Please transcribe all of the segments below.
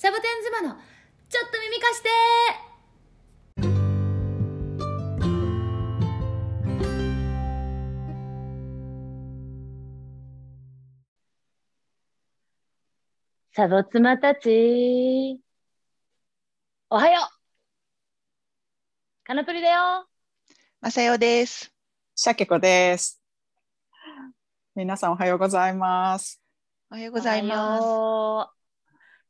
サボテン妻のちょっと耳貸してサボ妻たちおはようカナプリだよまさよです。シャケ子です。皆さんおはようございます。おはようございます。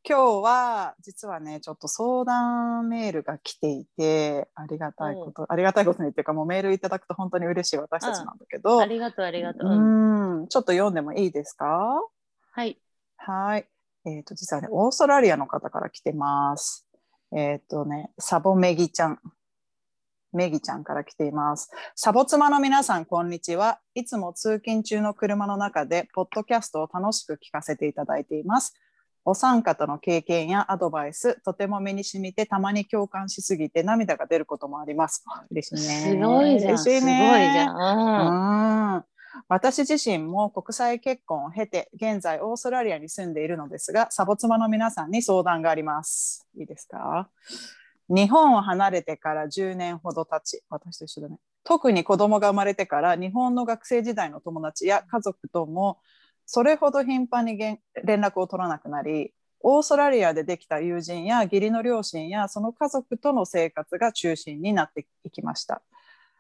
ま今日は実はね、ちょっと相談メールが来ていて、ありがたいこと、ありがたいことにっていうか、もうメールいただくと本当に嬉しい私たちなんだけど、ありがとうありがとう、ううんん、ちょっと読んでもいいですか？はいはい。えっ、と、実はね、オーストラリアの方から来てます。えっ、とね、サボメギちゃん。メギちゃんから来ています。サボ妻の皆さん、こんにちは。いつも通勤中の車の中で、ポッドキャストを楽しく聞かせていただいています。お三方の経験やアドバイス、とても目に染みて、たまに共感しすぎて涙が出ることもあります。嬉しいね。すごいじゃん。嬉しいねすごいじゃん。うん私自身も国際結婚を経て現在オーストラリアに住んでいるのですがサボ妻の皆さんに相談がありますいいですか？日本を離れてから10年ほど経ち私と一緒だね特に子供が生まれてから日本の学生時代の友達や家族ともそれほど頻繁に連絡を取らなくなりオーストラリアでできた友人や義理の両親やその家族との生活が中心になっていきました。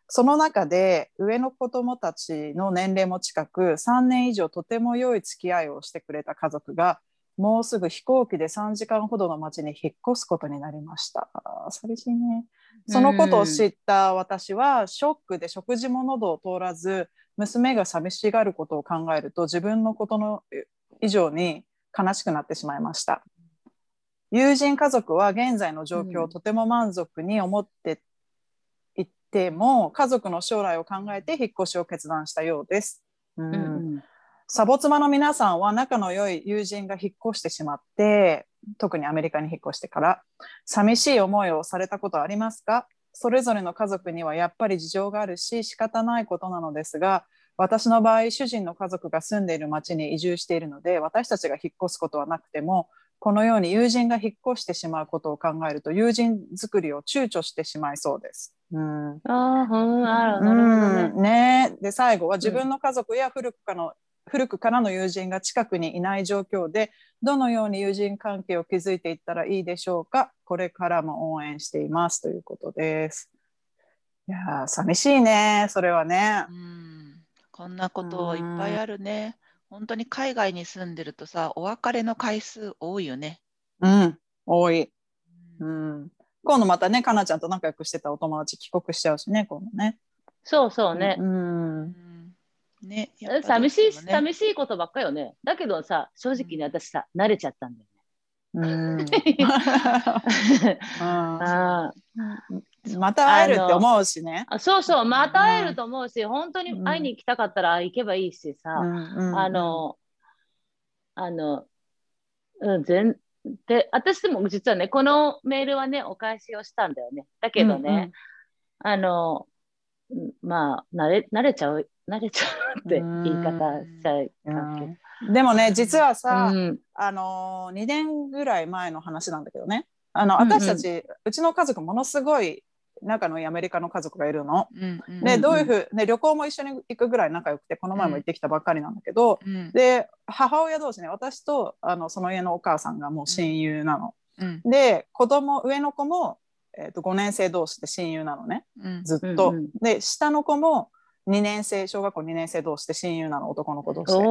その中で上の子供たちの年齢も近く3年以上とても良い付き合いをしてくれた家族がもうすぐ飛行機で3時間ほどの町に引っ越すことになりました。寂しいね。そのことを知った私はショックで食事も喉を通らず娘が寂しがることを考えると自分のことの以上に悲しくなってしまいました。友人家族は現在の状況をとても満足に思っていても、家族の将来を考えて引っ越しを決断したようです。うんうんサボ妻の皆さんは仲の良い友人が引っ越してしまって、特にアメリカに引っ越してから、寂しい思いをされたことはありますか？それぞれの家族にはやっぱり事情があるし仕方ないことなのですが、私の場合、主人の家族が住んでいる町に移住しているので、私たちが引っ越すことはなくても、このように友人が引っ越してしまうことを考えると、友人作りを躊躇してしまいそうです。うんああ、うん、るほどね。うんねで最後は自分の家族や古くからの、古くからの友人が近くにいない状況でどのように友人関係を築いていったらいいでしょうかこれからも応援していますということです。いやー寂しいねそれはねう。ん、こんなこといっぱいあるね。本当に海外に住んでるとさ、お別れの回数多いよね。うん多い。うん、今度またねかなちゃんと仲良くしてたお友達帰国しちゃうしね今度ね。そうそうねう。うんんね、やっぱ寂しい、寂しいことばっかよね。だけどさ、正直に私さ、慣れちゃったんだようんね。うん あ また会えるって思うしね。あそうそう、また会えると思うし、本当に会いに行きたかったら行けばいいしさ、あの、あの、うん、全で、私でも実はね、このメールはね、お返しをしたんだよね。だけどね、あの、うん。まあ、慣れ、慣れちゃう、慣れちゃうって言い方しちゃいうんかけうん。でもね実はど。さ、うん。あの2年ぐらい前の話なんだけどね。あのうんうん。私たち、うちの家族ものすごい仲のいいアメリカの家族がいるの。うんうん。で、うんどういうふう、ね、旅行も一緒に行くぐらい仲良くてこの前も行ってきたばっかりなんだけど、うんで母親同士ね私とあのその家のお母さんがもう親友なの。うん。で子供上の子も、えー、と5年生同士で親友なのね。うん。ずっと。うんうん。で下の子も2年生小学校2年生同士で親友なの男の子同士で。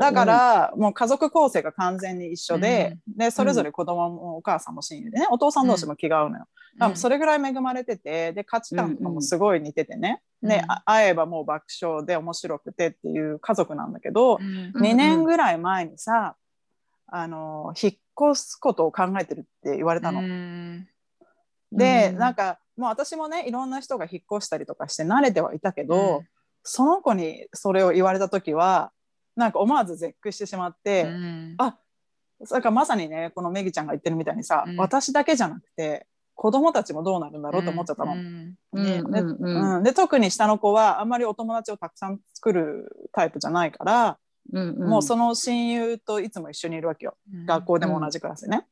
だか、ら、もう家族構成が完全に一緒で、でそれぞれ子供もお母さんも親友でねお父さん同士も気が合うのよ、だからそれぐらい恵まれててで価値観とかもすごい似ててね、うん。であ会えばもう爆笑で面白くてっていう家族なんだけど、うん。うん2年ぐらい前にさあの引っ越すことを考えてるって言われたの。うん。で、うん。なんかもう私もねいろんな人が引っ越したりとかして慣れてはいたけど、その子にそれを言われた時はなんか思わず絶句してしまって。うん。あそれからまさにねこのメギちゃんが言ってるみたいにさ、うん。私だけじゃなくて子供たちもどうなるんだろうと思っちゃったの。うん。で特に下の子はあんまりお友達をたくさん作るタイプじゃないから、うんうん。もうその親友といつも一緒にいるわけよ。学校でも同じクラスでね。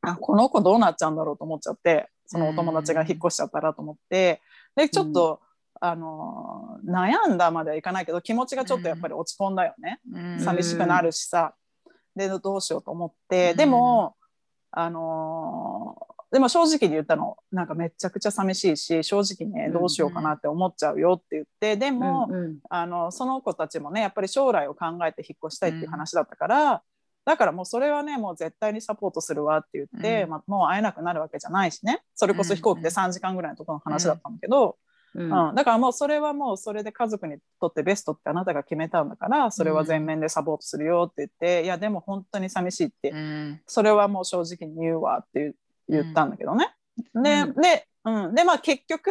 あこの子どうなっちゃうんだろうと思っちゃってそのお友達が引っ越しちゃったらと思ってでちょっと、あの悩んだまではいかないけど気持ちがちょっとやっぱり落ち込んだよね、寂しくなるしさ。でどうしようと思って、でもあのでも正直に言ったのなんかめちゃくちゃ寂しいし正直ねどうしようかなって思っちゃうよって言って、でも、あのその子たちもねやっぱり将来を考えて引っ越したいっていう話だったから、だからもうそれはねもう絶対にサポートするわって言って、うん、まあ、もう会えなくなるわけじゃないしね。それこそ飛行機で3時間ぐらいのところの話だったんだけど、うん、うん、だからもうそれはもうそれで家族にとってベストってあなたが決めたんだからそれは全面でサポートするよって言って、いやでも本当に寂しいって、それはもう正直に言うわって言ったんだけどね。で,、でうん、でまあ結局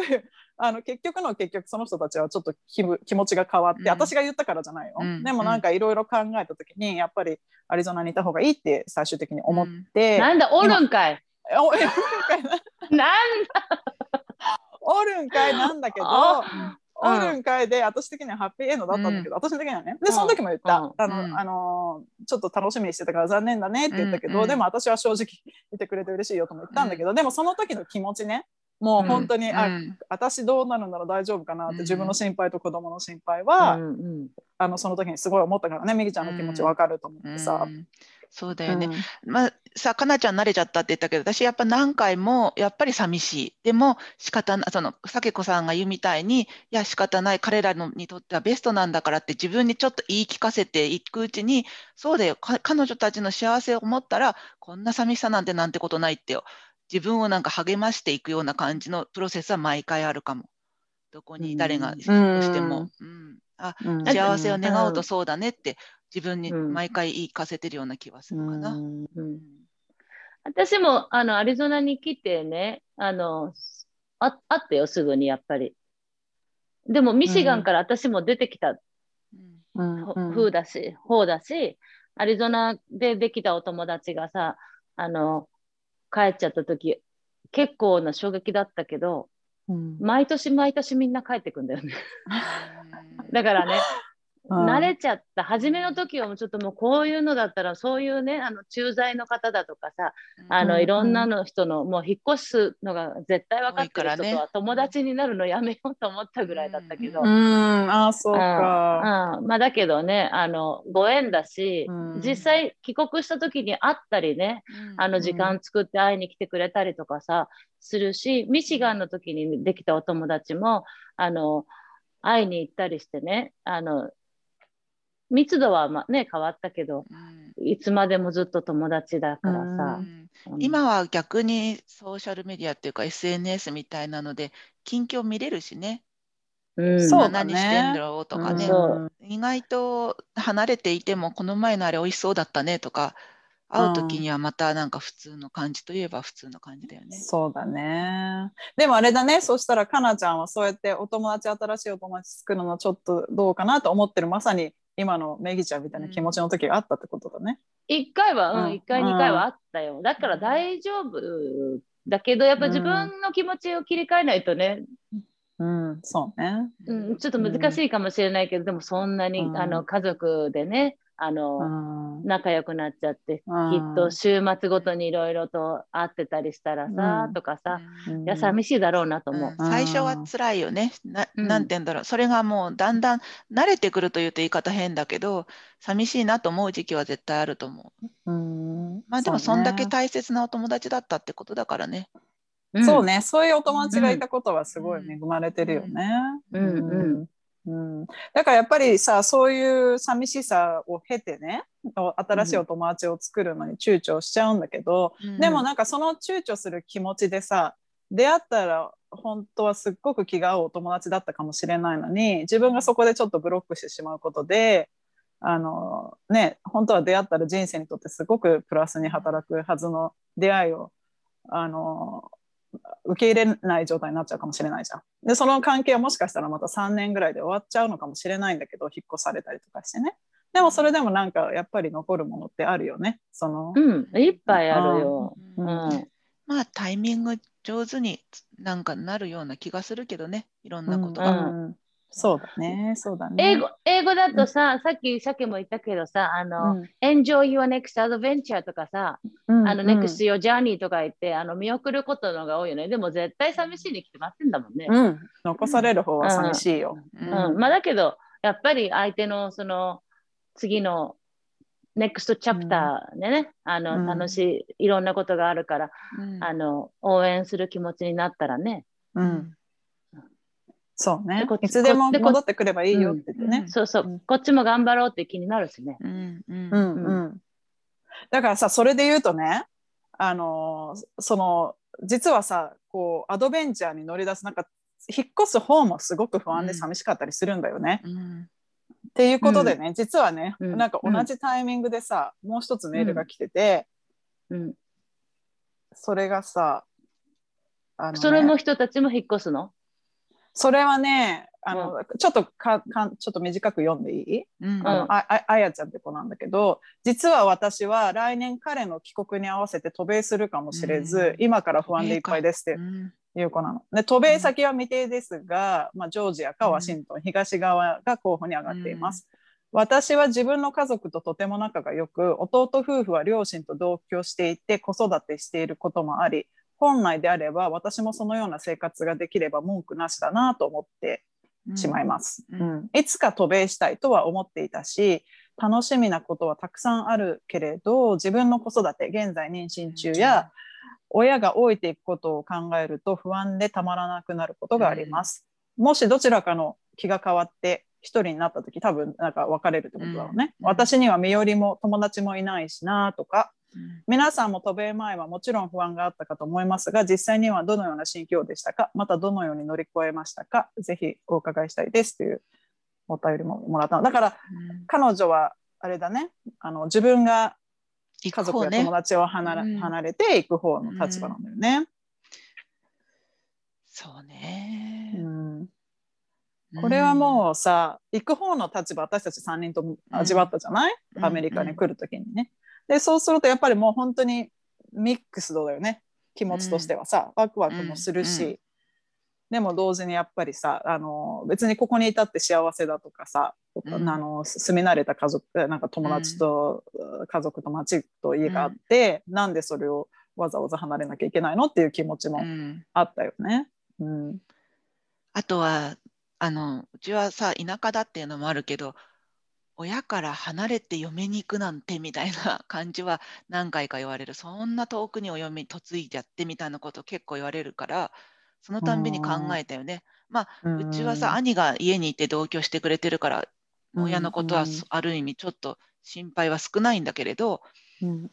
あの結局の結局その人たちはちょっと気気持ちが変わって、うん、私が言ったからじゃないよ、うん、でもなんかいろいろ考えた時にやっぱりアリゾナにいた方がいいって最終的に思って、なんだおるんかい。おるんかいなんだ。おるんかい なんだけどおるんかいで、私的にはハッピーエンドだったんだけど、私的にはね。で、その時も言った。あの、あのちょっと楽しみにしてたから残念だねって言ったけど、でも私は正直いてくれて嬉しいよとも言ったんだけど、でもその時の気持ちね、もう本当に、うん、あ、私どうなるなら大丈夫かなって、自分の心配と子供の心配は、うん、あのその時にすごい思ったからねみぎちゃんの気持ちわかると思ってさ。そうだよね。うん、まあさかなちゃん慣れちゃったって言ったけど私やっぱ何回もやっぱり寂しい。でも仕方ないそのさけこさんが言うみたいにいや仕方ない。彼らのにとってはベストなんだからって自分にちょっと言い聞かせていくうちにそうだよ。彼女たちの幸せを思ったらこんな寂しさなんてなんてことないってよ。自分をなんか励ましていくような感じのプロセスは毎回あるかも。どこに誰がしても、うん、あ、幸せを願うとそうだねって自分に毎回言い聞かせてるような気はするかな。私もあのアリゾナに来てね、あのああったよ、すぐにやっぱり。でもミシガンから私も出てきた、うん、風だし、方だし、アリゾナでできたお友達がさ、あの帰っちゃった時結構な衝撃だったけど、うん、毎年毎年みんな帰ってくんだよね。だからね慣れちゃった。初めの時はもうちょっともうこういうのだったら、そういうね、あの駐在の方だとかさ、あの、いろんなの人の、もう引っ越すのが絶対分かってる人とは友達になるのやめようと思ったぐらいだったけど。うん、ああ、そうか。うん、まあだけどね、あの、ご縁だし、実際帰国した時に会ったりね、あの、時間作って会いに来てくれたりとかさ、するし、ミシガンの時にできたお友達も、あの、会いに行ったりしてね、あの、密度はまあね変わったけど、うん、いつまでもずっと友達だからさ、うん、今は逆にソーシャルメディアっていうか SNS みたいなので近況見れるしね、うん、そう何してんだろうとかね、意外と離れていてもこの前のあれ美味しそうだったねとか会う時にはまたなんか普通の感じといえば普通の感じだよね。そうだね。でもあれだね、そしたらかなちゃんはそうやってお友達、新しいお友達作るのちょっとどうかなと思ってる。まさに今のメギちゃんみたいな気持ちの時があったってことだね。一、回は、うん、一、回、二回はあったよ。だから大丈夫だけど、やっぱ自分の気持ちを切り替えないとね。うん、そうね。うん、ちょっと難しいかもしれないけど、でもそんなに、あの家族でね、あの、仲良くなっちゃって、きっと週末ごとにいろいろと会ってたりしたらさ、とかさ、いや寂しいだろうなと思う。最初は辛いよね。ななんて言うんだろう。それがもうだんだん慣れてくるというと言い方変だけど、寂しいなと思う時期は絶対あると思う。うん。まあでもそんだけ大切なお友達だったってことだからね。そうね、そういうお友達がいたことはすごい恵まれてるよね。うん。うんうん、だからやっぱりさそういう寂しさを経てね新しいお友達を作るのに躊躇しちゃうんだけど、うん、でもなんかその躊躇する気持ちでさ出会ったら本当はすっごく気が合うお友達だったかもしれないのに自分がそこでちょっとブロックしてしまうことであのね本当は出会ったら人生にとってすごくプラスに働くはずの出会いをあの受け入れない状態になっちゃうかもしれないじゃん。でその関係はもしかしたらまた3年ぐらいで終わっちゃうのかもしれないんだけど引っ越されたりとかしてね。でもそれでもなんかやっぱり残るものってあるよね。そのうん、いっぱいあるよ。うん、まあタイミング上手になんかなるような気がするけどねいろんなことが。うんそうだね、そうだね。英語英語だとさ、うん、さっき鮭も言ったけどさ、あの、うん、Enjoy your next adventure とかさ、うん、あの、next your journey とか言って、あの、見送ることのが多いよね。でも絶対寂しいに決まってんだもんね。うん、残される方は寂しいよ。うんまあだけど、やっぱり相手のその次の next chapter でね、あの、楽しい、いろんなことがあるから、あの、応援する気持ちになったらね。うんそうね。いつでも戻ってくればいいよって言ってね。うん、そうそう、こっちも頑張ろうって気になるしね。うんうん。うんだからさ、それで言うとね、あのその実はさ、こうアドベンチャーに乗り出すなんか引っ越す方もすごく不安で寂しかったりするんだよね。うん、っていうことでね、実はね、なんか同じタイミングでさ、もう一つメールが来てて、うん。それがさ、あの、ね、それの人たちも引っ越すの？それはね、あの、うん、ちょっとかかちょっと短く読んでいい、うん、あのああやちゃんって子なんだけど実は私は来年彼の帰国に合わせて渡米するかもしれず、うん、今から不安でいっぱいですっていう子なの。で渡米先は未定ですが、まあ、ジョージアかワシントン、東側が候補に上がっています。私は自分の家族ととても仲が良く弟夫婦は両親と同居していて子育てしていることもあり本来であれば私もそのような生活ができれば文句なしだなと思ってしまいます、うん、うん、いつか渡米したいとは思っていたし楽しみなことはたくさんあるけれど自分の子育て現在妊娠中や親が老いていくことを考えると不安でたまらなくなることがあります、うん、もしどちらかの気が変わって一人になった時多分なんか別れるってことだろうね、うん、私には身寄りも友達もいないしなとか皆さんも渡米前はもちろん不安があったかと思いますが実際にはどのような心境でしたか？またどのように乗り越えましたか？ぜひお伺いしたいですというお便りももらったの。だから、うん、彼女はあれだね。あの自分が家族や友達を離,、ね、離れていく方の立場なんだよね。うん、そうね、うん。これはもうさ、行く方の立場私たち3人とも味わったじゃない、アメリカに来る時にね。でそうするとやっぱりもう本当にミックスドだよね。気持ちとしてはさ、ワクワクもするし、うんうん、でも同時にやっぱりさあの別にここにいたって幸せだとかさ、うん、あの住み慣れた家族なんか友達と、家族と町と家があって、うん、なんでそれをわざわざ離れなきゃいけないのっていう気持ちもあったよね。うん。あとはあのうちはさ田舎だっていうのもあるけど親から離れて嫁に行くなんてみたいな 感じは何回か言われる。そんな遠くにお嫁に嫁いじゃってみたいなこと結構言われるからそのたんびに考えたよね。まあうちはさ兄が家にいて同居してくれてるから親のことはある意味ちょっと心配は少ないんだけれど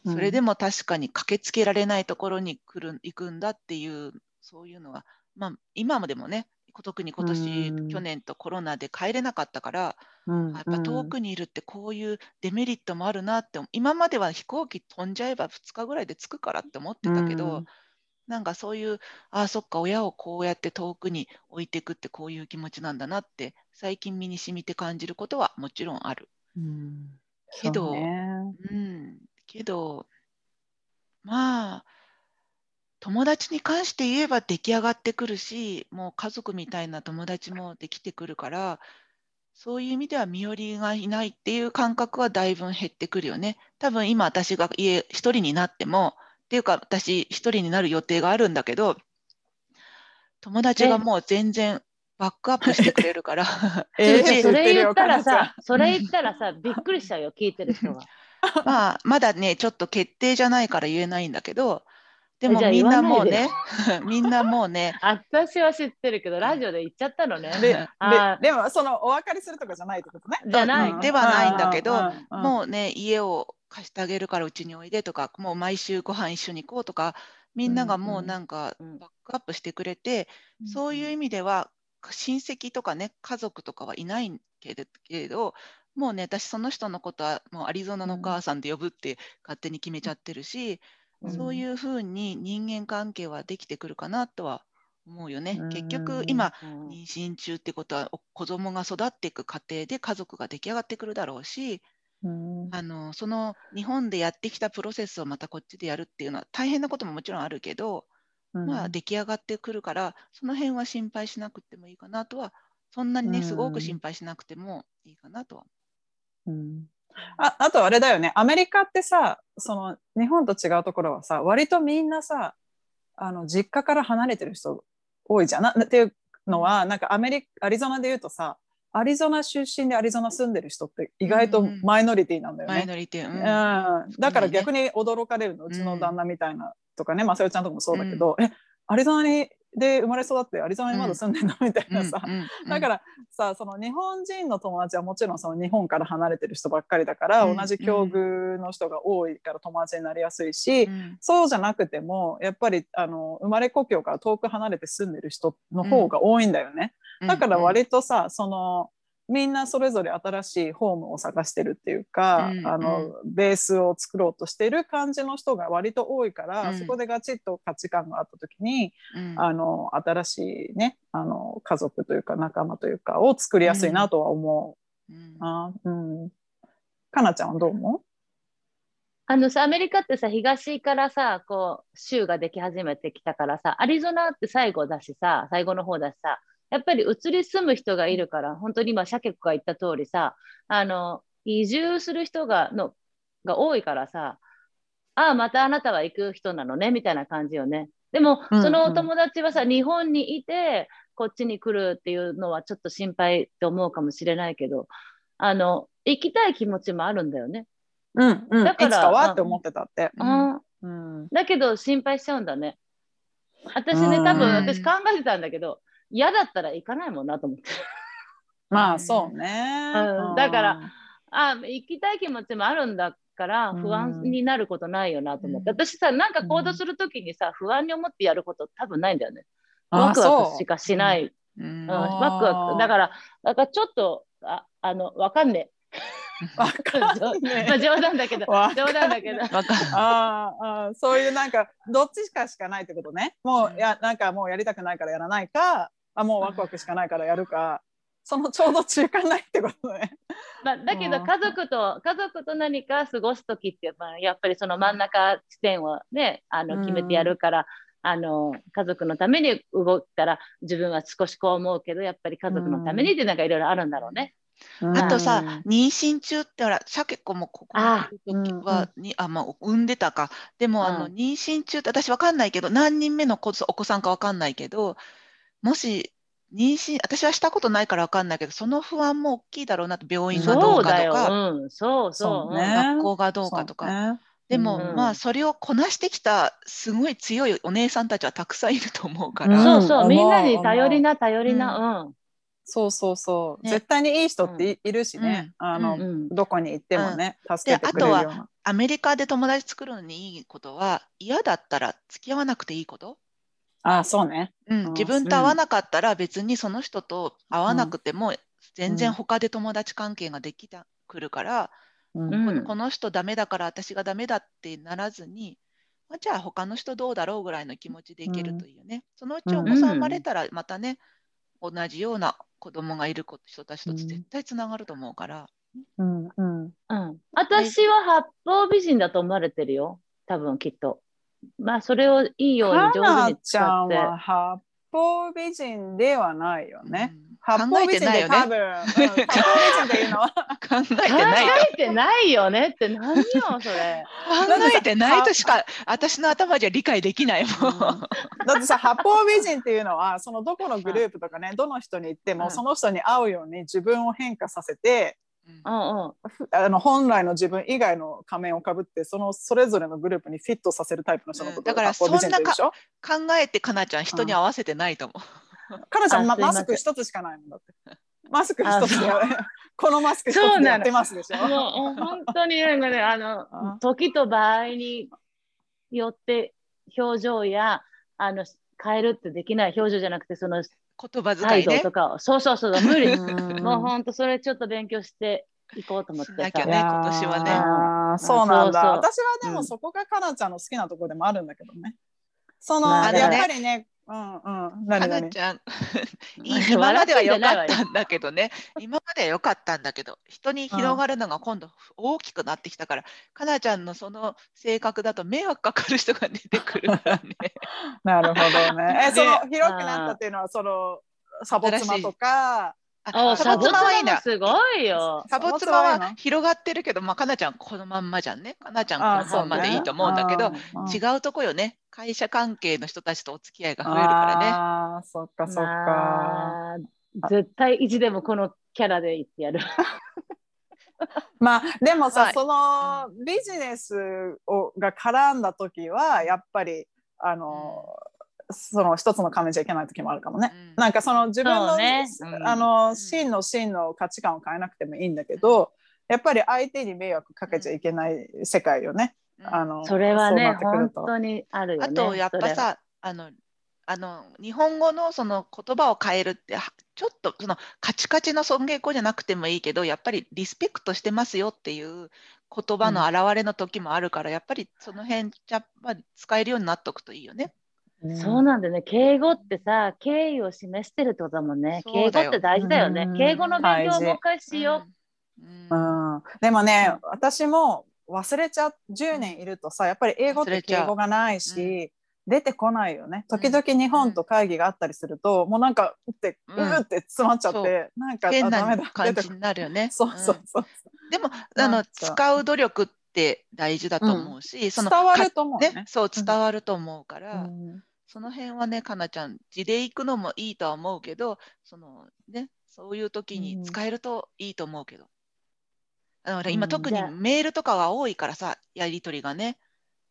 それでも確かに駆けつけられないところに来る行くんだっていうそういうのはまあ今もでもね特に今年、去年とコロナで帰れなかったから、うん、やっぱ遠くにいるってこういうデメリットもあるなって今までは飛行機飛んじゃえば2日ぐらいで着くからって思ってたけど、うん、なんかそういうああそっか親をこうやって遠くに置いていくってこういう気持ちなんだなって最近身に染みて感じることはもちろんある。うん、けどうん、けどまあ友達に関して言えば出来上がってくるし、もう家族みたいな友達もできてくるから、そういう意味では身寄りがいないっていう感覚はだいぶ減ってくるよね。多分今私が家一人になっても、っていうか私一人になる予定があるんだけど、友達がもう全然バックアップしてくれるから。えー、それ言ったらさ、それ言ったらさ、びっくりしちゃうよ、聞いてる人は。まあ、まだね、ちょっと決定じゃないから言えないんだけど、でもみんなもうね、みんなもうね。私は知ってるけど、ラジオで言っちゃったのね。ででも、そのお分かりするとかじゃないってことね。じゃない。ではないんだけど、もうね、家を貸してあげるからうちにおいでとか、もう毎週ご飯一緒に行こうとか、みんながもうなんかバックアップしてくれて、うんうん、そういう意味では親戚とかね、家族とかはいないけれど、もうね、私その人のことはもうアリゾナのお母さんで呼ぶって勝手に決めちゃってるし、そういうふうに人間関係はできてくるかなとは思うよね。結局今妊娠中ってことは子供が育っていく過程で家族が出来上がってくるだろうし、あのその日本でやってきたプロセスをまたこっちでやるっていうのは大変なことももちろんあるけど、まあ出来上がってくるからその辺は心配しなくてもいいかなとはそんなにねすごく心配しなくてもいいかなとは。うんああとあれだよね。アメリカってさその日本と違うところはさ割とみんなさあの実家から離れてる人多いじゃん。なっていうのはなんかアメリアリゾナで言うとさアリゾナ出身でアリゾナ住んでる人って意外とマイノリティなんだよね。マイノリティ、うん、だから逆に驚かれるの、うちの旦那みたいなとかね、まさよちゃんとかもそうだけど、うん、えアリゾナにで生まれ育ってアリゾナにまだ住んでんの、みたいなさ、だからさその日本人の友達はもちろんその日本から離れてる人ばっかりだから、同じ境遇の人が多いから友達になりやすいし、そうじゃなくてもやっぱりあの生まれ故郷から遠く離れて住んでる人の方が多いんだよね。だから割とさそのみんなそれぞれ新しいホームを探してるっていうか、うんうん、あのベースを作ろうとしてる感じの人が割と多いから、うん、そこでガチッと価値観があった時に、うん、あの新しいねあの家族というか仲間というかを作りやすいなとは思う。うん、あうん、かなちゃんはどう思う？あのさ、アメリカってさ、東からさ、こう、州ができ始めてきたからさ、アリゾナって最後だしさ、最後の方だしさ、やっぱり移り住む人がいるから、本当に今、シャケ子が言った通りさ、あの、移住する人が、の、が多いからさ、ああ、またあなたは行く人なのね、みたいな感じよね。でも、そのお友達はさ、うんうん、日本にいて、こっちに来るっていうのはちょっと心配って思うかもしれないけど、あの、行きたい気持ちもあるんだよね。うんうん、だから、いつかはって思ってたって。うん、だけど心配しちゃうんだね。私ね、多分私考えてたんだけど、嫌だったら行かないもんなと思って。まあそうね。うん、だからあ行きたい気持ちもあるんだから不安になることないよなと思って、うん、私さなんか行動するときにさ、不安に思ってやること多分ないんだよね。ワクワクしかしない。うん、ワクワク。だからだからちょっとああのわかんねえ。わかんね まあ冗談だけど。冗談だけど。ああそういうなんかどっちしかしかないってことね。もうやなんかもうやりたくないからやらないかあもうワクワクしかないからやるか。そのちょうど中間ないってことね。まあ、だけど家族と、家族と何か過ごす時って、まあ、やっぱりその真ん中地点をねあの決めてやるから、あの家族のために動いたら自分は少しこう思うけどやっぱり家族のためにってなんかいろいろあるんだろうね。あとさ、妊娠中ってほら、シャケ子もここの時はに、あ、まあ、産んでたか。でも、あの、妊娠中って私わかんないけど、何人目の子お子さんかわかんないけど、もし、妊娠、私はしたことないからわかんないけど、その不安も大きいだろうなと、病院がどうかとか、うん、そうそう。学校がどうかとか。でも、うん、まあそれをこなしてきたすごい強いお姉さんたちはたくさんいると思うから、そうそう。みんなに頼りな頼りな、うん、そうそうそう、ね、絶対にいい人ってい,、るしね、うん、あの、うん、どこに行ってもね、助けてくれるような。あとはアメリカで友達作るのにいいことは嫌だったら付き合わなくていいこと？ああそうね、うん、自分と合わなかったら別にその人と合わなくても全然他で友達関係ができてくるから、うん。この人ダメだから私がダメだってならずに、まあ、じゃあ他の人どうだろうぐらいの気持ちでいけるというね、そのうちお子さん生まれたらまたね、同じような子供がいる人たちと絶対つながると思うから。うん。うん。うん、私は八方美人だと思われてるよ。多分きっと。まあそれをいいように上手に使って。八方美人ではないよね。うん。八方美人で多分、うん、八方美人というのは。考えてない考えてないよねって何よそれ。考えてないとしか私の頭じゃ理解できないもん、だってさ八方美人っていうのはそのどこのグループとかね、どの人に行っても、その人に合うように自分を変化させてうん。うん、あの本来の自分以外の仮面をかぶってそのそれぞれのグループにフィットさせるタイプの人のこと、うん、だからそんなか考えてかなちゃん人に合わせてないと思う、かなちゃん、ま、マスク一つしかないもんだって。マスク一つやこのマスク一つでやってますでしょ？もう本当になんかね、あの、時と場合によって表情や、あの、変えるってできない表情じゃなくて、その、言葉遣い、ね、とかそうそうそう、無理。もう本当それちょっと勉強していこうと思ってさ。ね、今年はね。あそうなんだ。私はでもそこがかなちゃんの好きなところでもあるんだけどね。その、やっぱりね、うんうん。かなちゃん、今までは良かったんだけどね、今までは良かったんだけど、人に広がるのが今度大きくなってきたから、かなちゃんのその性格だと迷惑かかる人が出てくるからね。なるほどね。え、その広くなったっていうのは、そのサボ妻とか、あ、サボ妻はいいな。すごいよ。サボ妻は広がってるけど、まあ、かなちゃんこのまんまじゃんね。かなちゃんこのまんまでいいと思うんだけど、違うとこよね。会社関係の人たちとお付き合いが増えるからね。ああ、そっかそっか。絶対意地でもこのキャラで言ってやる。まあでもさ、はい、そのビジネスをが絡んだ時はやっぱりあの、その一つの仮面じゃいけない時もあるかもね。うん、なんかその自分の,、ねあの真の真の価値観を変えなくてもいいんだけど、やっぱり相手に迷惑かけちゃいけない世界よね。あのそれはね本当にあるよね。あとやっぱさあのあの日本語のその言葉を変えるってちょっとそのカチカチの尊敬語じゃなくてもいいけどやっぱりリスペクトしてますよっていう言葉の表れの時もあるから、うん、やっぱりその辺じゃ、まあ、使えるようになっておくといいよね。そうなんだよね。敬語ってさ、敬意を示してるってことだもんね。敬語って大事だよね。敬語の勉強をもう一回しよ。う。うん、うん、でもね、私も忘れちゃう。10年いるとさやっぱり英語って敬語がないし、出てこないよね。時々日本と会議があったりすると、もうなんかうってうーって詰まっちゃって、なんか変な感じになるよね。そうそうそう。でもあの使う努力って大事だと思うし、その伝わると思うね。そう伝わると思うから、その辺はねかなちゃん字で行くのもいいとは思うけどそのねそういう時に使えるといいと思うけど、だから今、特にメールとかが多いからさやり取りがね。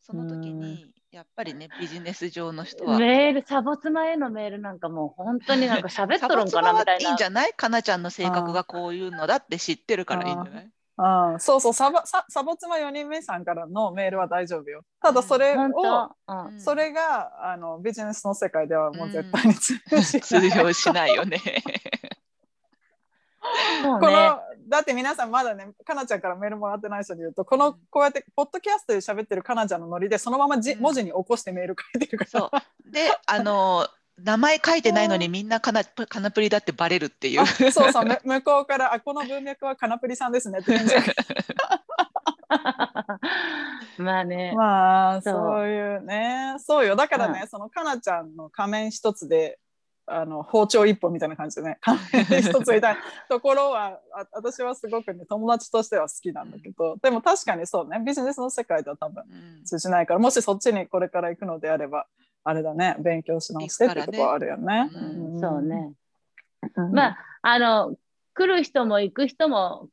その時にやっぱりね、ビジネス上の人は。メール、サボ妻へのメールなんかもう本当になんか喋っとるんかなみたいな。いいんじゃない？かなちゃんの性格がこういうのだって知ってるからいいんじゃない？あそうそうサボササボ妻4人目さんからのメールは大丈夫よ。ただそれを、うん、それがあのビジネスの世界ではもう絶対に通用しない、うん、通用しないよね。このだって皆さんまだねかなちゃんからメールもらってない人に言うとこのこうやってポッドキャストで喋ってるかなちゃんのノリでそのままじ、うん、文字に起こしてメール書いてるから。そう。であの名前書いてないのにみんなカナカナプリだってバレるっていう。そうそう 向こうからあこの文脈はカナプリさんですねって まあね。まあそう。いうね。そうよ。だからね、うん、そのかなちゃんの仮面一つであの包丁一本みたいな感じでね。一つみたいなところはあ私はすごくね友達としては好きなんだけど、でも確かにそうね。ビジネスの世界では多分通じないから、もしそっちにこれから行くのであればあれだね勉強し直してってとこはあるよね。そうね、まああの来る人も行く人も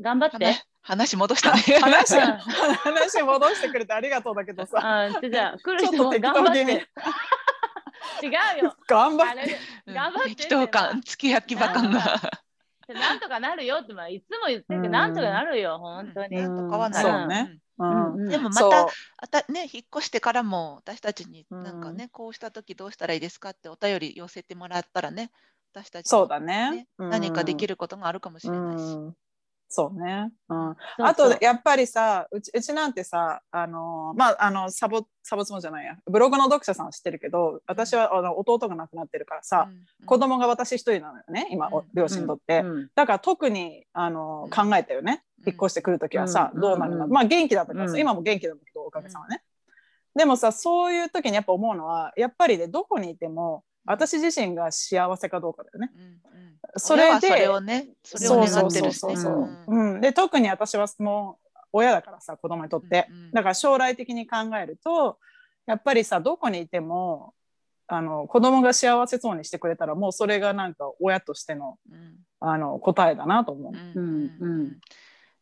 頑張って。話戻したね話。話戻してくれてありがとうだけどさ。あじゃあ来る人も頑張って。違うよ。頑張って。頑張って。適当感、付け焼き場感が。なんとかなるよって、まあ、いつも言ってるけど、なんとかなるよ、本当に。なん。とかはなる。ね。でもまたあた、ね、引っ越してからも私たちになんかね、こうした時どうしたらいいですかってお便り寄せてもらったらね私たち、そうだね、何かできることがあるかもしれないし。そうね。うん。あと、やっぱりさ、うちうちなんてさ、あの、まあ、あの、サボ、サボツモじゃないや、ブログの読者さん知ってるけど、私はあの弟が亡くなってるからさ、うん、子供が私一人なのよね、今、両親にとって。うん、だから特にあの考えたよね。引っ越してくるときはさ、どうなるの？まあ、元気だったからさ、今も元気だけど、おかげさまね。でもさ、そういう時にやっぱ思うのは、やっぱりね、どこにいても、私自身が幸せかどうかだよね。それでそれをねそれを願ってるし。ね。うん。で特に私はもう親だからさ子供にとって、うんうん、だから将来的に考えるとやっぱりさどこにいてもあの子供が幸せそうにしてくれたらもうそれがなんか親としてのうん、あの答えだなと思う。うんうん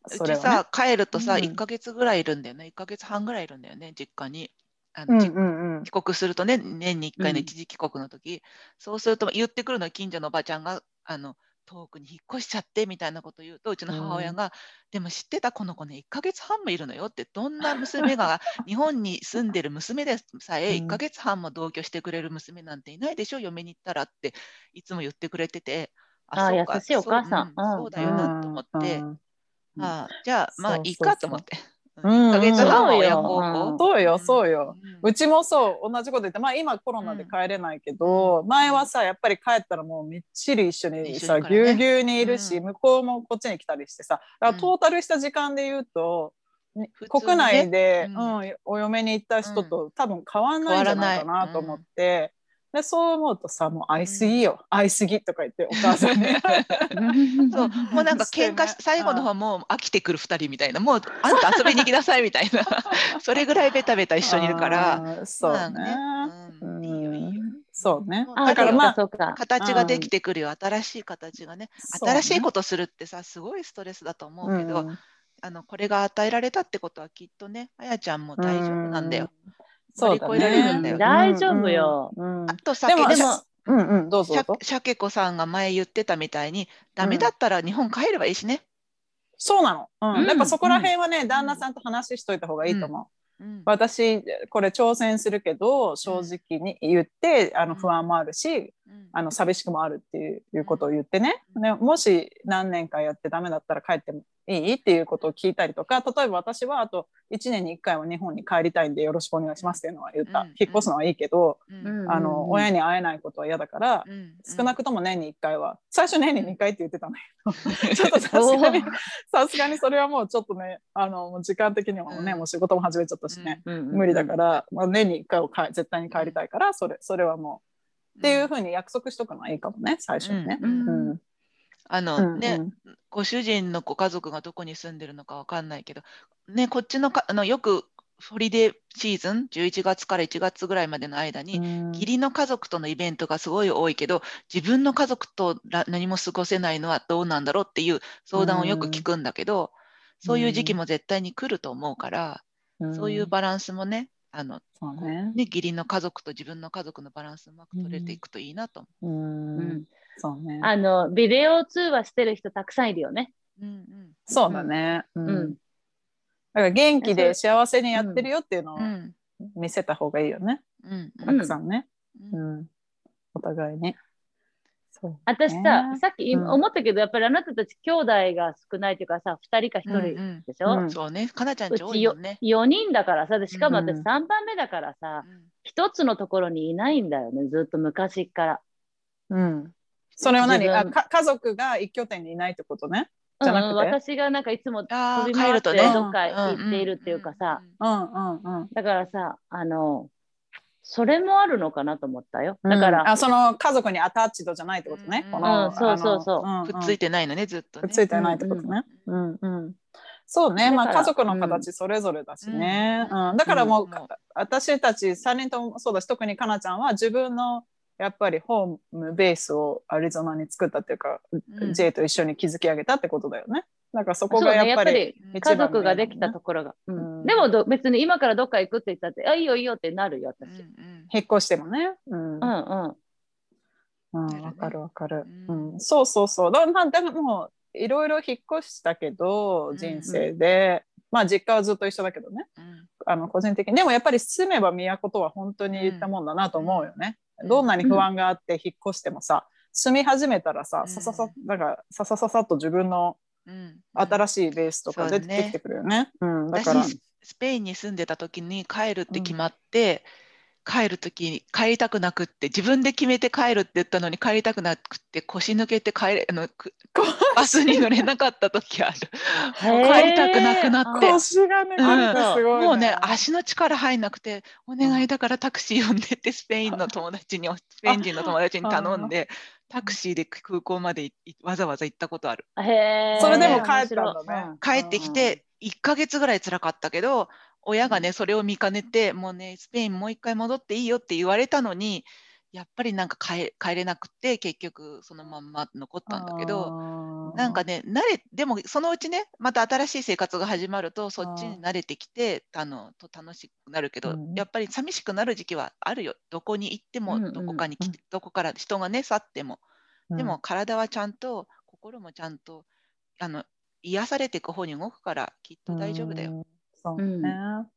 うちさ、帰るとさ、うん、1か月ぐらいいるんだよね。1か月半ぐらいいるんだよね実家に。あの、うんうんうん、帰国するとね年に1回の一時帰国の時、うん、そうすると言ってくるの近所のおばちゃんがあの遠くに引っ越しちゃってみたいなこと言うとうちの母親が、うん、でも知ってたこの子ね1ヶ月半もいるのよってどんな娘が 日本に住んでる娘でさえ1ヶ月半も同居してくれる娘なんていないでしょ嫁に行ったらっていつも言ってくれててあそうか優しいお母さん、そうだよなと思って、あじゃあまあいいかと思って。1ヶ月半親孝行。そうよ、そうよ。うちもそう、同じこと言って、まあ今コロナで帰れないけど、前はさ、やっぱり帰ったらもうみっちり一緒にさ、ぎゅうぎゅうにいるし、向こうもこっちに来たりしてさ、だからトータルした時間で言うと、国内で、うん。お嫁に行った人と多分変わんないんじゃないかなと思って、でそう思うとさもう愛すぎよ、うん、愛すぎとか言ってお母さんに。そう。もうなんか喧嘩し、最後の方もう飽きてくる2人みたいな。もう あんた遊びに行きなさいみたいな。それぐらいベタベタ一緒にいるから。そうね、うん、そうね。だからまあ形ができてくるよ、新しい形がね。新しいことするってさ、すごいストレスだと思うけど、あのこれが与えられたってことはきっとね、あやちゃんも大丈夫なんだよ。乗り越えられるんだよ。大丈夫よ。あとさ、でも、うんうん、どうぞシャケ子さんが前言ってたみたいに、ダメだったら日本帰ればいいしね。そうなの。うん。やっぱそこら辺はね、旦那さんと話しといた方がいいと思う。うん、私これ挑戦するけど正直に言って、あの不安もあるし、あの寂しくもあるっていうことを言ってね、ねもし何年かやってダメだったら帰ってもいい？っていうことを聞いたりとか例えば私はあと1年に1回は日本に帰りたいんでよろしくお願いしますっていうのは言った、うん、引っ越すのはいいけど、うん、あの親に会えないことは嫌だから、うん、少なくとも年に1回は最初年に2回って言ってたんだけどちょっとさすがに さすがにそれはもうちょっとねあの時間的にもね、もう仕事も始めちゃったしね、無理だから、まあ、年に1回をか絶対に帰りたいからそれそれはもう。っていうふうに約束しとくのはいいかもね最初にね。うんあの、ね、うんうん、ご主人のご家族がどこに住んでるのかわかんないけど、ね、こっちのかあのよくホリデーシーズン11月から1月ぐらいまでの間に、義理の家族とのイベントがすごい多いけど自分の家族と何も過ごせないのはどうなんだろうっていう相談をよく聞くんだけど、そういう時期も絶対に来ると思うから、そういうバランスもねあのね、ね、義理の家族と自分の家族のバランスうまく取れていくといいなと思う。うんそうね。あの、ビデオ通話してる人たくさんいるよね。うんうん、そうだね。うん。だから元気で幸せにやってるよっていうのを見せた方がいいよね。うん。たくさんね。うん。お互いね。私さ、さっき思ったけど、やっぱりあなたたち兄弟が少ないというかさ、2人か1人でしょ、そうね、かなちゃんち多いよね。4人だからさ、しかも私3番目だからさ、一、つのところにいないんだよね、ずっと昔から。うん。それは何？あか家族が一拠点にいないってことね？じゃなくて、うん、私がなんかいつも飛び回ってどっか行っているっていうかさ、だからさあのそれもあるのかなと思ったよ。だから、うん、あその家族にアタッチドじゃないってことね？うん、このそうそうそう、くっついてないのねずっと、ね、くっついてないってことね。うんうん、そうね、まあ家族の形それぞれだしね。うん。だからもう、私たち3人ともそうだし特にかなちゃんは自分のやっぱりホームベースをアリゾナに作ったっていうか、うん、J と一緒に築き上げたってことだよね。なんかそこがやっぱり、ね、家族ができたところが。うん、でもど別に今からどっか行くって言ったって、あ、いいよいいよってなるよ、私。うんうん、引っ越してもね。うん、うんうんうん、わかるわかる、うん。そうそうそう。だまあ、でもいろいろ引っ越したけど、人生で、うんうん、まあ実家はずっと一緒だけどね。うん、あの個人的に。でもやっぱり住めば都とは本当に言ったもんだなと思うよね。どんなに不安があって引っ越してもさ、住み始めたらさ、さささ、なんかささささっと自分の新しいベースとか出てきてくるよね。うん、だから。スペインに住んでた時に帰るって決まって、帰る時に帰りたくなくって自分で決めて帰るって言ったのに帰りたくなくって腰抜けて帰れあのバスに乗れなかった時ある。帰りたくなくなって。腰がね、うん、もうね足の力入んなくてお願いだからタクシー呼んでってスペインの友達に スペイン人の友達に頼んでタクシーで空港までわざわざ行ったことある。へそれでも帰ったんだね。帰ってきて1ヶ月ぐらい辛かったけど親がねそれを見かねてもうねスペインもう一回戻っていいよって言われたのにやっぱりなんか帰帰れなくて結局そのまんま残ったんだけどなんかね慣れでもそのうちねまた新しい生活が始まるとそっちに慣れてきてあのと楽しくなるけど、うん、やっぱり寂しくなる時期はあるよ。どこに行ってもどこかに来て、うん、どこから人がね去っても、でも体はちゃんと心もちゃんとあの癒されていく方に動くからきっと大丈夫だよ。そうね。うん、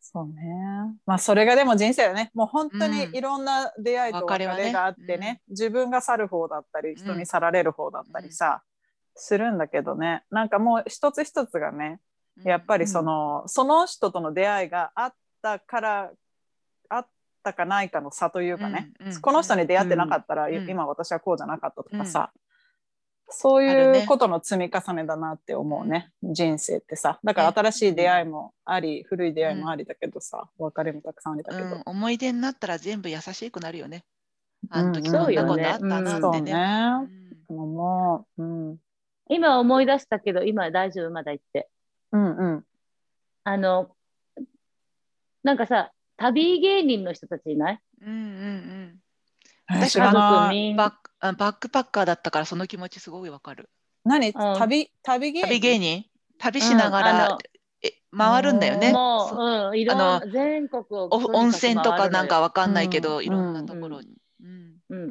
そうね。まあそれがでも人生だね。もう本当にいろんな出会いと別れがあってね、ねうん、自分が去る方だったり、人に去られる方だったりさ、うん、するんだけどね。なんかもう一つ一つがね、やっぱりその、その人との出会いがあったから、あったかないかの差というかね、この人に出会ってなかったら、今私はこうじゃなかったとかさ、そういうことの積み重ねだなって思うね、ね人生ってさ。だから新しい出会いもあり、うん、古い出会いもありだけどさ、別れもたくさんありだけど、うん、思い出になったら全部優しくなるよね。あの時そんなことあったなってね。もう、うん、今思い出したけど、今大丈夫？まだ言って。うんうん。あの、なんかさ、旅芸人の人たちいない？うんうんうん。私はバッバックパッカーだったからその気持ちすごいわかる。何、旅旅芸人？旅芸人？旅しながら、うん、え回るんだよね。もう、うん、いろんな全国を温泉とかなんかわかんないけど、うん、いろんなところに。うん、うん、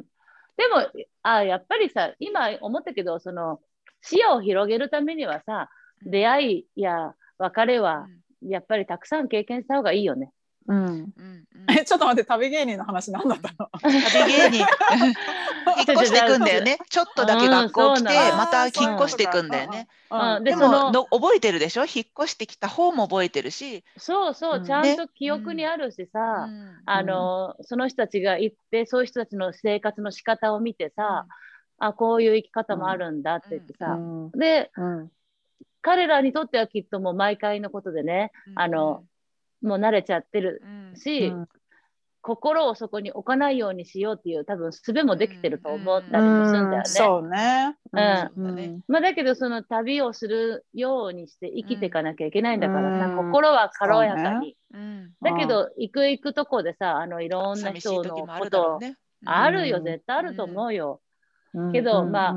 でもあやっぱりさ今思ったけどその視野を広げるためにはさ出会いや別れはやっぱりたくさん経験した方がいいよね。うん。うん、え、ちょっと待って、旅芸人の話何だったの？旅芸人。引っ越していくんだよね。ちょっとだけ学校来て、また引っ越していくんだよね。でもの覚えてるでしょ？引っ越してきた方も覚えてるし。そうそう、ちゃんと記憶にあるしさ、あの、その人たちが行って、そういう人たちの生活の仕方を見てさ、あ、こういう生き方もあるんだって言ってさ。で、彼らにとってはきっともう毎回のことでね、あの、もう慣れちゃってるし、うん、心をそこに置かないようにしようっていう多分術もできてると思ったりもするんだよね。そうね。うん。まあ、だけどその旅をするようにして生きていかなきゃいけないんだからさ、心は軽やかに。ね、だけど行く行くとこでさあのいろんな人のことあるよ絶対あると思うよ。けどまあ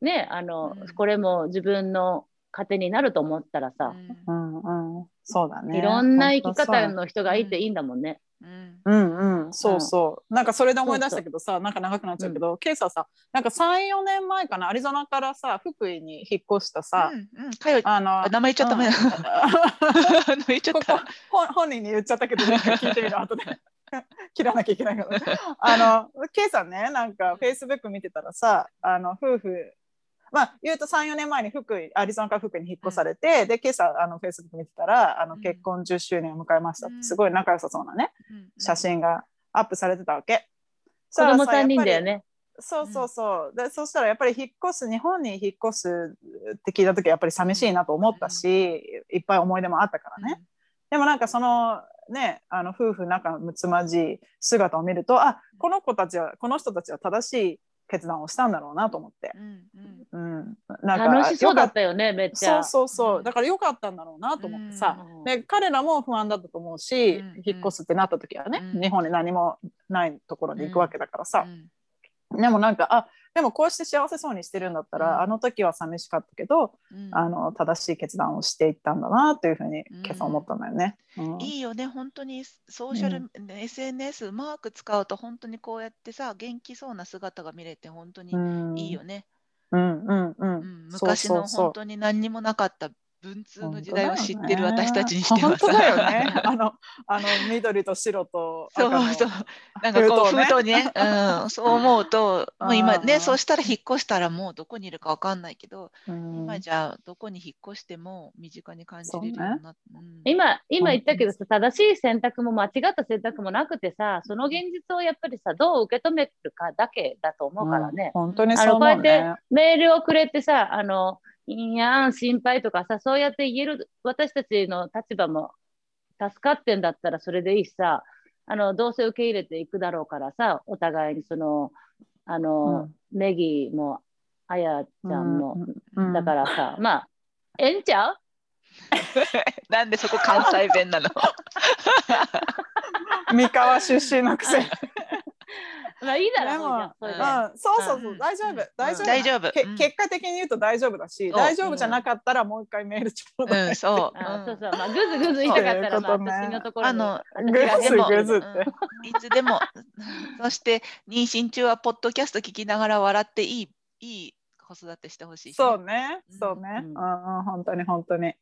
ねあの、これも自分の糧になると思ったらさ、うん。うん、そうだね。いろんな生き方の人がいていいんだもんね。うんうん、そうそう。なんかそれで思い出したけどさ、なんか長くなっちゃうけど、ケイサさ、なんか3、4年前かな、アリゾナからさ、福井に引っ越したさ、あの名前言っちゃっため、言っちゃった本人に言っちゃったけど、聞いてみる後で。切らなきゃいけないから。あの、ケイさんね、なんかフェイスブック見てたらさ、あの夫婦まあ、言うと3、4年前に福井、アリゾナから福井に引っ越されて、うん、で、今朝、あの、フェイスブック見てたら、あの、結婚10周年を迎えました。って、すごい仲良さそうなね、写真がアップされてたわけ。子供3人だよね。そうそうそう。で、そしたらやっぱり引っ越す、日本に引っ越すって聞いた時はやっぱり寂しいなと思ったし、いっぱい思い出もあったからね。でもなんかそのね、あの夫婦仲睦まじい姿を見ると、あ、この子たちは、この人たちは正しい決断をしたんだろうなと思って。うん、うん、なんか楽しそうだったよね、めっちゃ。そうそうそう。だから良かったんだろうなと思ってさ。で、彼らも不安だったと思うし、引っ越すってなった時はね、日本に何もないところに行くわけだからさ。でもなんか、あでもこうして幸せそうにしてるんだったら、うん、あの時は寂しかったけど、うん、あの正しい決断をしていったんだなというふうに今朝思ったんだよね。うん、いいよね。本当にソーシャル、SNS うまく使うと本当にこうやってさ元気そうな姿が見れて本当にいいよね。うんうんうん、昔の本当に何にもなかった文通の時代を知ってる私たちにしてはさ、ね、だよね。あのあの緑と白とそうそう。なんかこう封筒ね、うん、そう思うと もう今ねそうしたら引っ越したらもうどこにいるかわかんないけど、今じゃあどこに引っ越しても身近に感じれるようになって、ね。うん、今今言ったけどさ正しい選択も間違った選択もなくてさその現実をやっぱりさどう受け止めるかだけだと思うからね。本当にそう、ね、あのこうやってメールをくれてさあのいやん、心配とかさ、そうやって言える私たちの立場も助かってんだったらそれでいいしさ、あのどうせ受け入れていくだろうからさ、お互いにその、あの、うん、ネギも、あやちゃんも、うん、だからさ、まあ、ええんちゃう？なんでそこ関西弁なの？三河出身のくせまあいいだろう、うん、そうそうそう、大丈夫、大丈夫。大丈夫。結果的に言うと大丈夫だし、大丈夫じゃなかったらもう一回メールちょうだい。そう。そうそう、まあ、ぐずぐず言いたかったら、まあ、私のところあの、ぐずぐずって。いつでも、そして妊娠中はポッドキャスト聞きながら笑っていい、いい子育てしてほしい。そうね、そうね。うん、本当に本当に。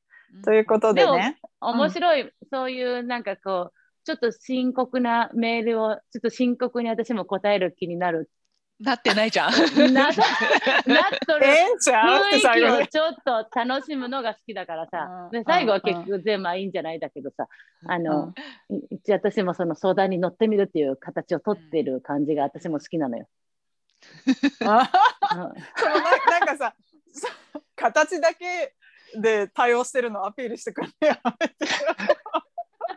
ということでね。面白い、そういうなんかこう、ちょっと深刻なメールを、ちょっと深刻に私も答える気になる。なってないじゃん。ななっとる雰囲気をちょっと楽しむのが好きだからさ。で最後は結局全部いいんじゃないだけどさ。あの、一応私もその相談に乗ってみるっていう形をとってる感じが私も好きなのよ。そのななんかさ 形だけで対応してるのアピールしてくれやめて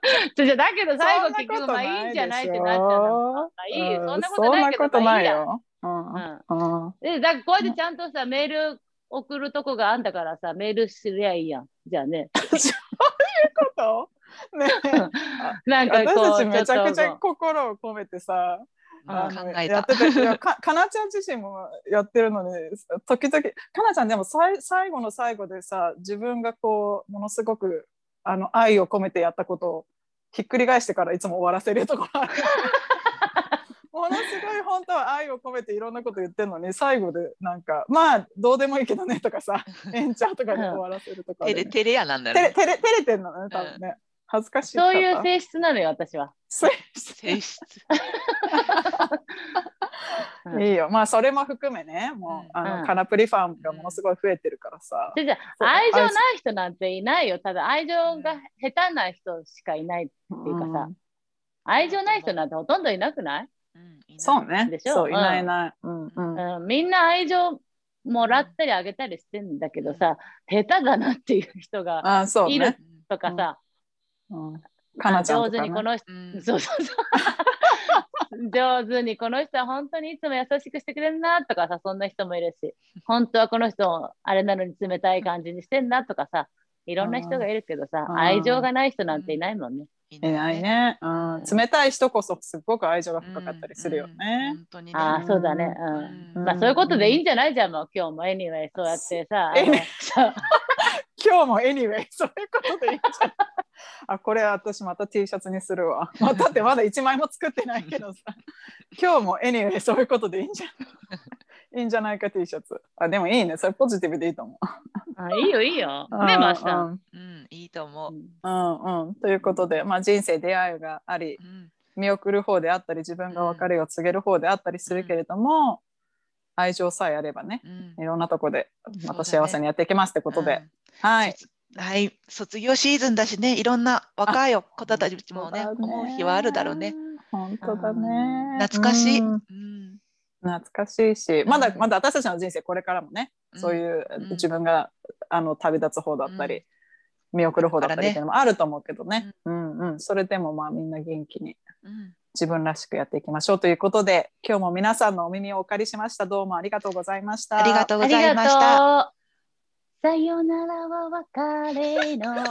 じゃだけど最後結局まあいいんじゃないってなっちゃうの。いいそんなことないけど、まあ、いいや。うんうん、でだからこうやってちゃんとさメール送るとこがあんだからさメールすりゃいいやん。じゃあね。そういうこと？ね なんかこう私たちめちゃくちゃ心を込めてさあのやっててかかなちゃん自身もやってるのに時々かなちゃんでもさい最後の最後でさ自分がこうものすごくあの愛を込めてやったことをひっくり返してからいつも終わらせるところある。ものすごい本当は愛を込めていろんなこと言ってるのに最後でなんかまあどうでもいいけどねとかさエンチャーとかで終わらせるとか、ね、テレテレやなんだよね。テレテレてんのね多分ね。恥ずかしい。そういう性質なのよ、私は。性質。性質。いいよ。まあ、それも含めね、もう、あの、うん、カナプリファンがものすごい増えてるからさ。じゃ愛情ない人なんていないよ。ただ、愛情が下手な人しかいないっていうかさ、うん、愛情ない人なんてほとんどいなくない、うん、そうね。でしょ？そう、いないいない。うん。うん、みんな愛情もらったりあげたりしてんだけどさ、下手だなっていう人がいるとかさ、かなちゃん、ね、上手にこの人、うん、そうそうそう。上手にこの人は本当にいつも優しくしてくれるなとかさそんな人もいるし本当はこの人あれなのに冷たい感じにしてんなとかさいろんな人がいるけどさ愛情がない人なんていないもんね。いないね、うん、冷たい人こそすごく愛情が深かったりするよね。うん、ね。ああそうだね、うん。まあそういうことでいいんじゃない？じゃんもう今日も anyway そうやってさ。今日も anyway そういうことでいいんじゃないあこれ私また T シャツにするわ。またってまだ1枚も作ってないけどさ。今日も anyway そういうことでいいんじゃない？いいんじゃないか T シャツ。あでもいいね。それポジティブでいいと思う。あいいよいいよ。ねました。うん、いいと思う。うんうん。ということで、まあ、人生出会いがあり、うん、見送る方であったり自分が別れを告げる方であったりするけれども、うん、愛情さえあればね、うん、いろんなとこでまた幸せにやっていきますってことで。はい。はい、卒業シーズンだしね、いろんな若い子たちもね、思う日はあるだろうね。本当だね。懐かしい。うん。懐かしいし、まだまだ私たちの人生これからもね、そういう自分があの旅立つ方だったり、見送る方だったりっていうのもあると思うけどね、うん。うん、それでもまあみんな元気に自分らしくやっていきましょうということで今日も皆さんのお耳をお借りしました。どうもありがとうございました。ありがとうございましたさよならは別れの言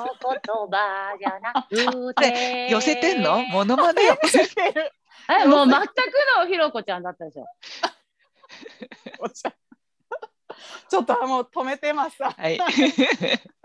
葉じゃなくて。寄せてんの？モノマネ寄せてる。え、もう全くのひろこちゃんだったでしょ。ちょっともう止めてます。はい。